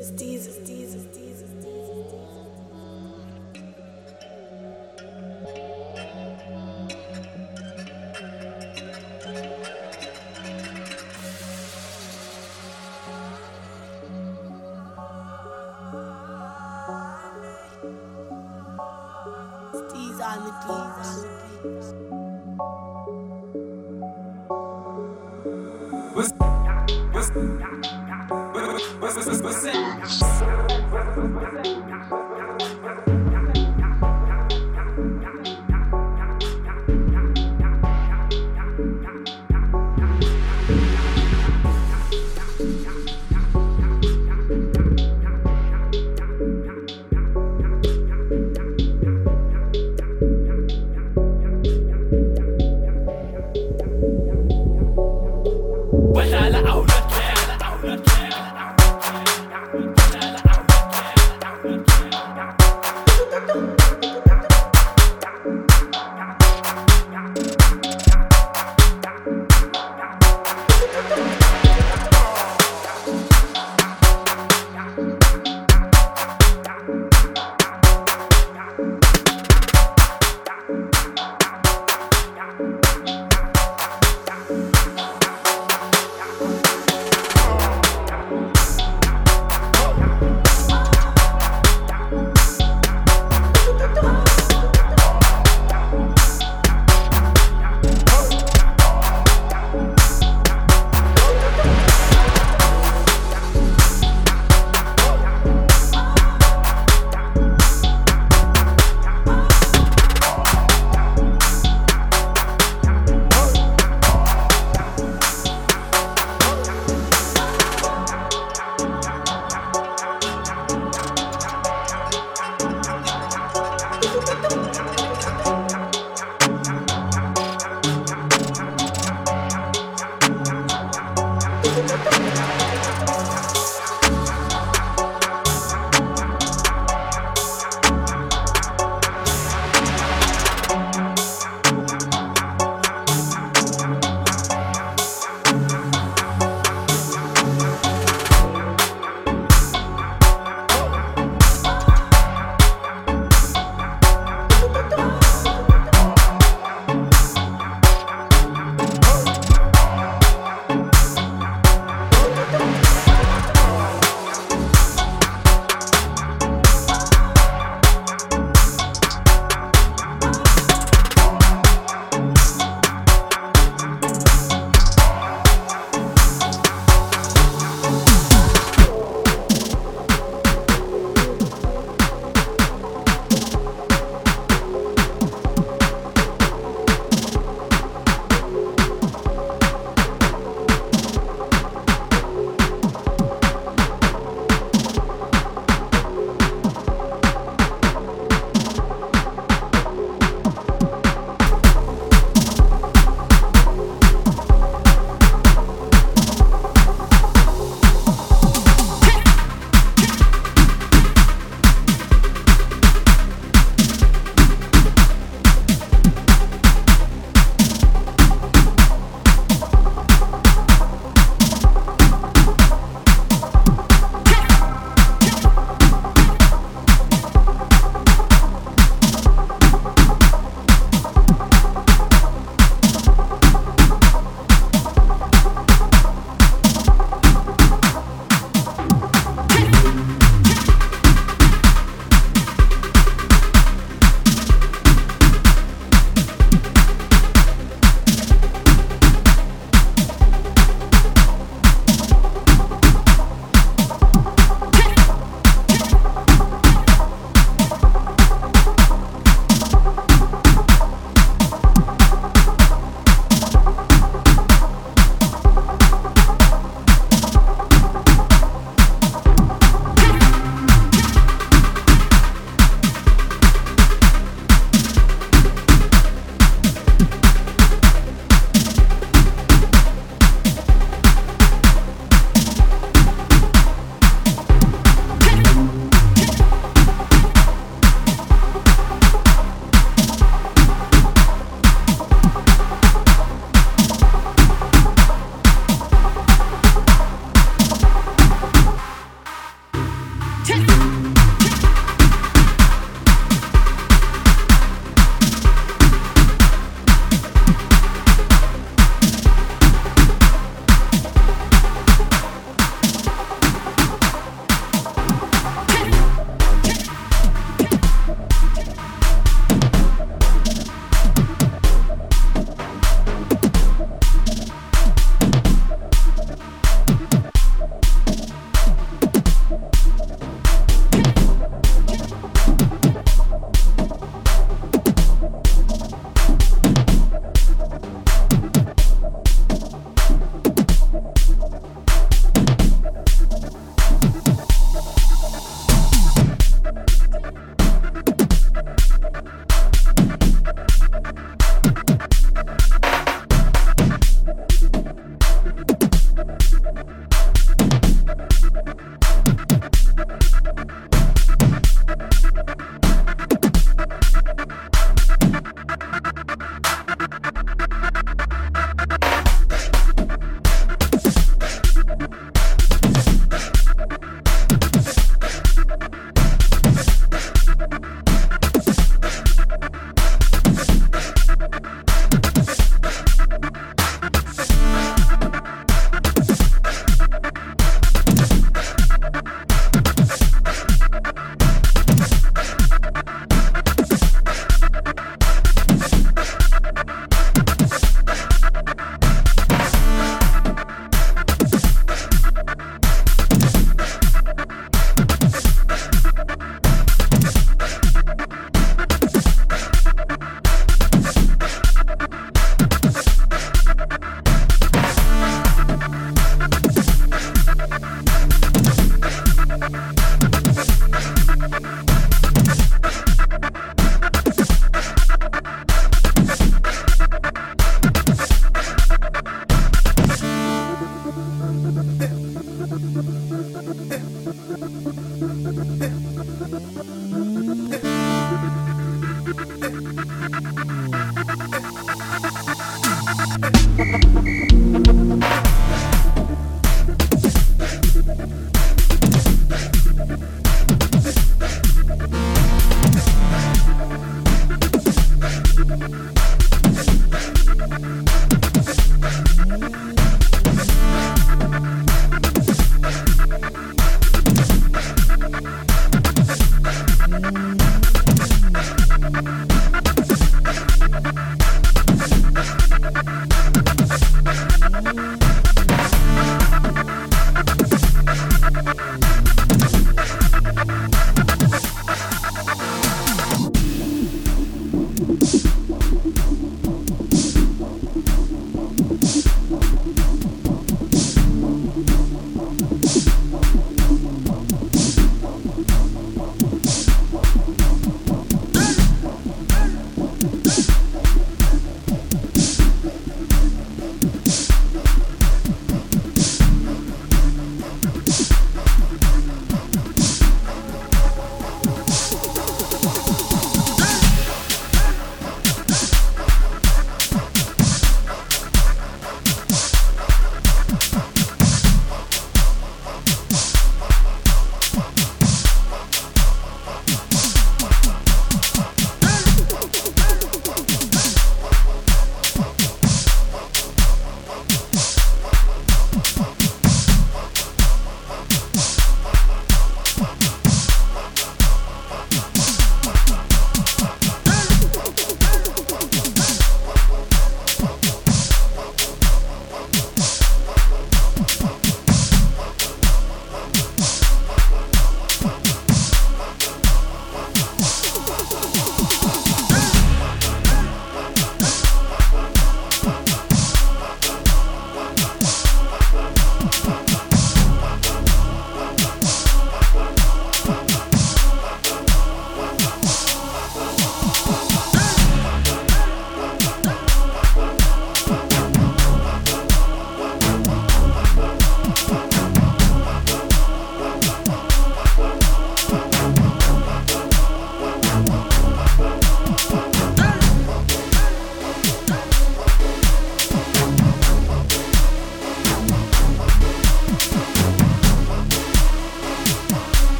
It's Deez, it's Deez, it's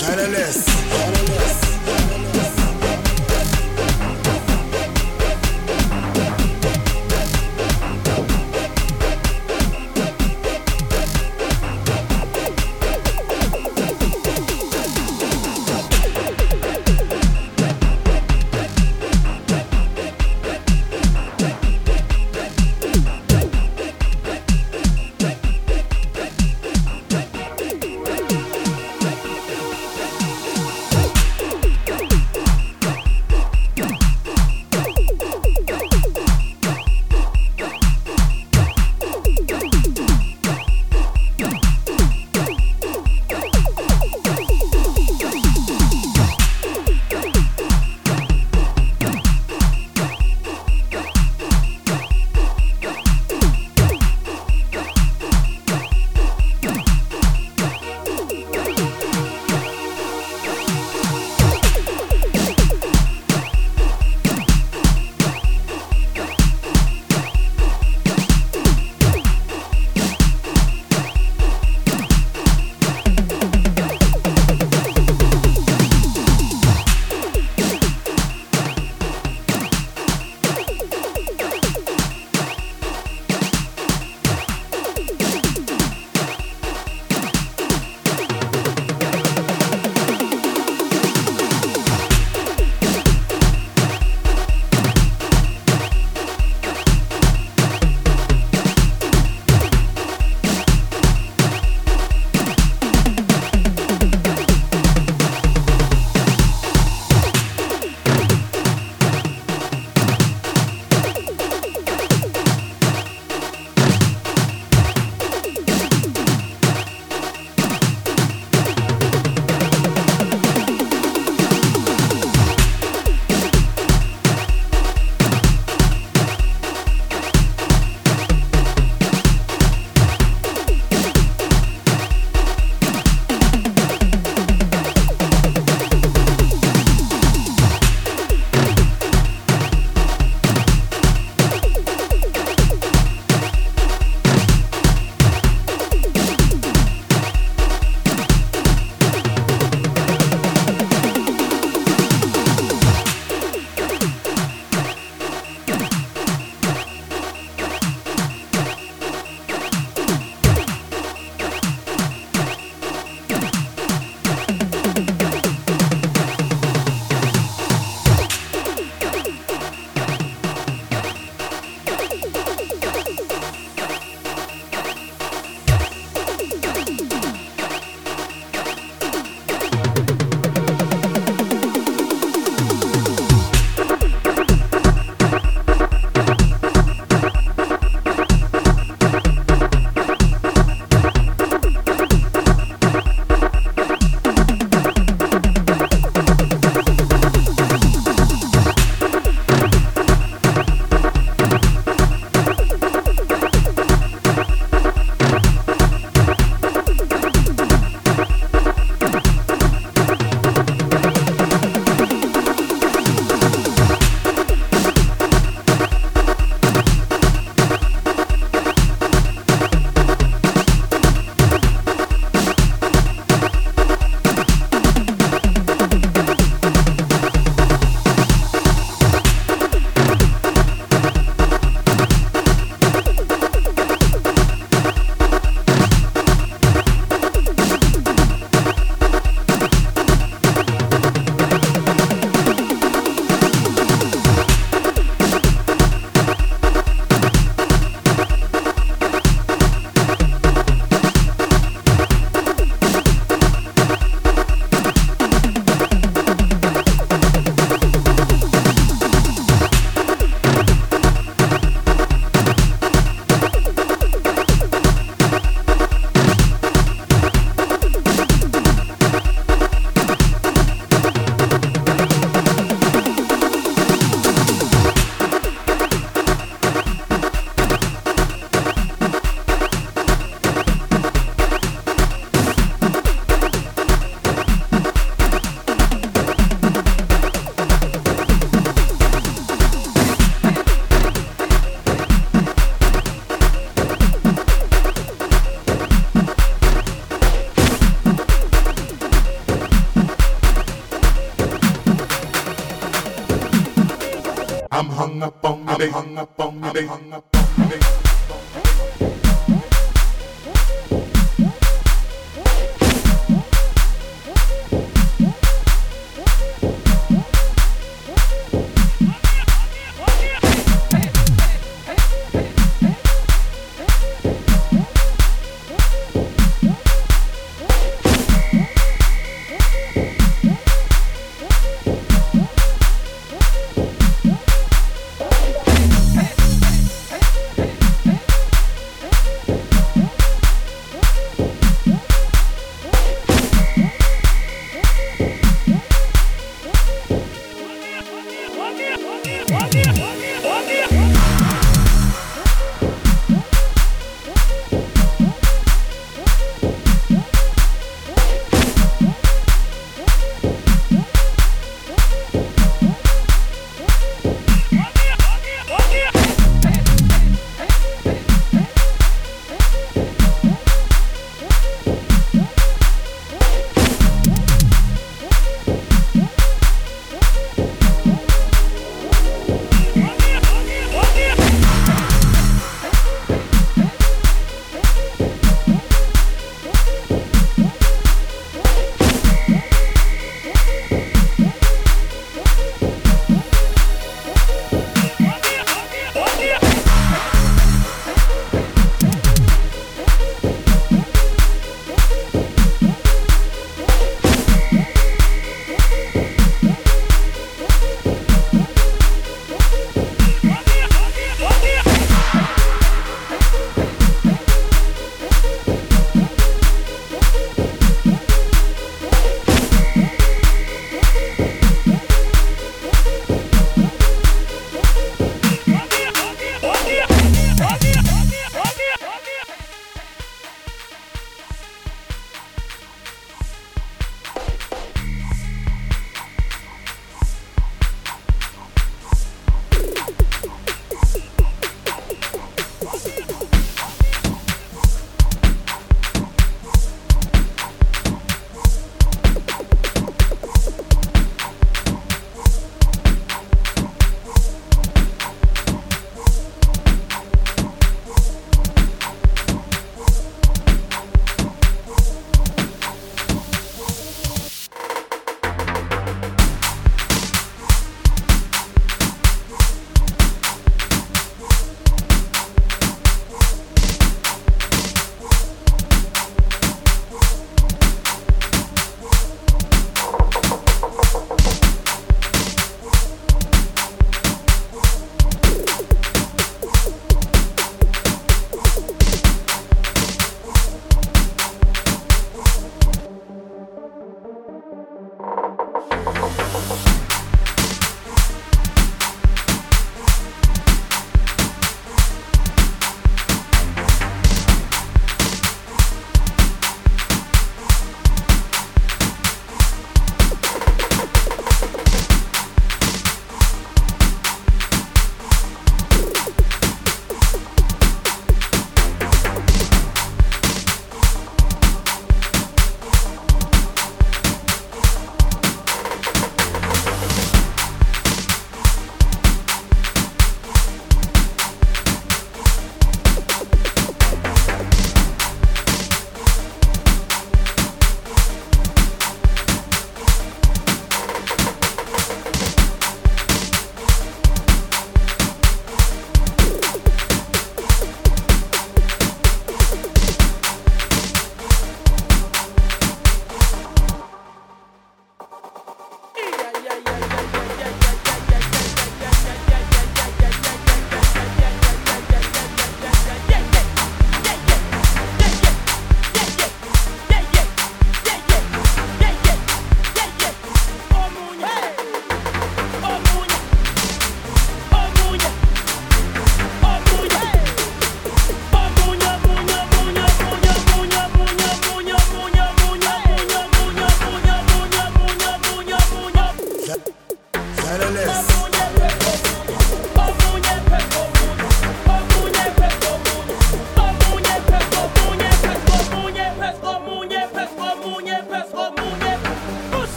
Shadowless.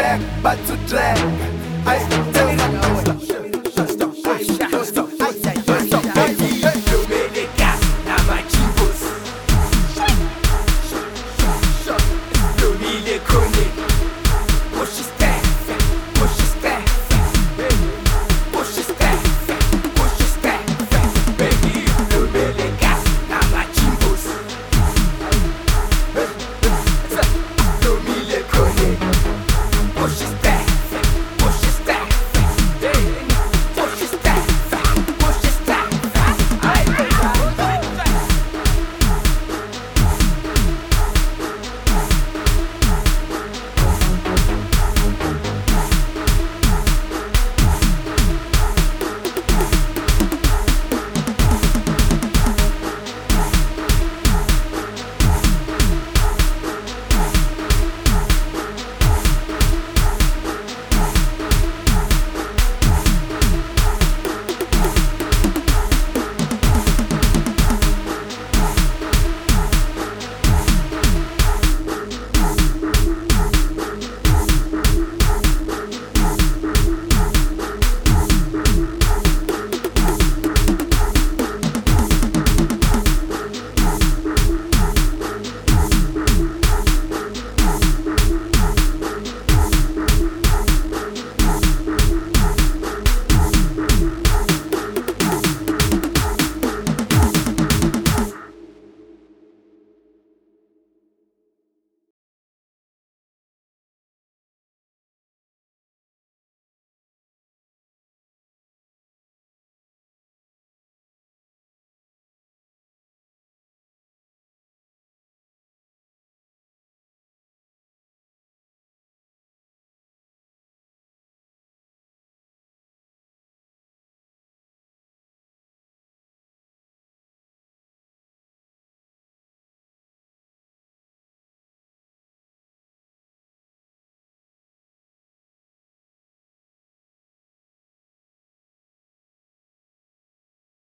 Back, back to drag. Ay, evabone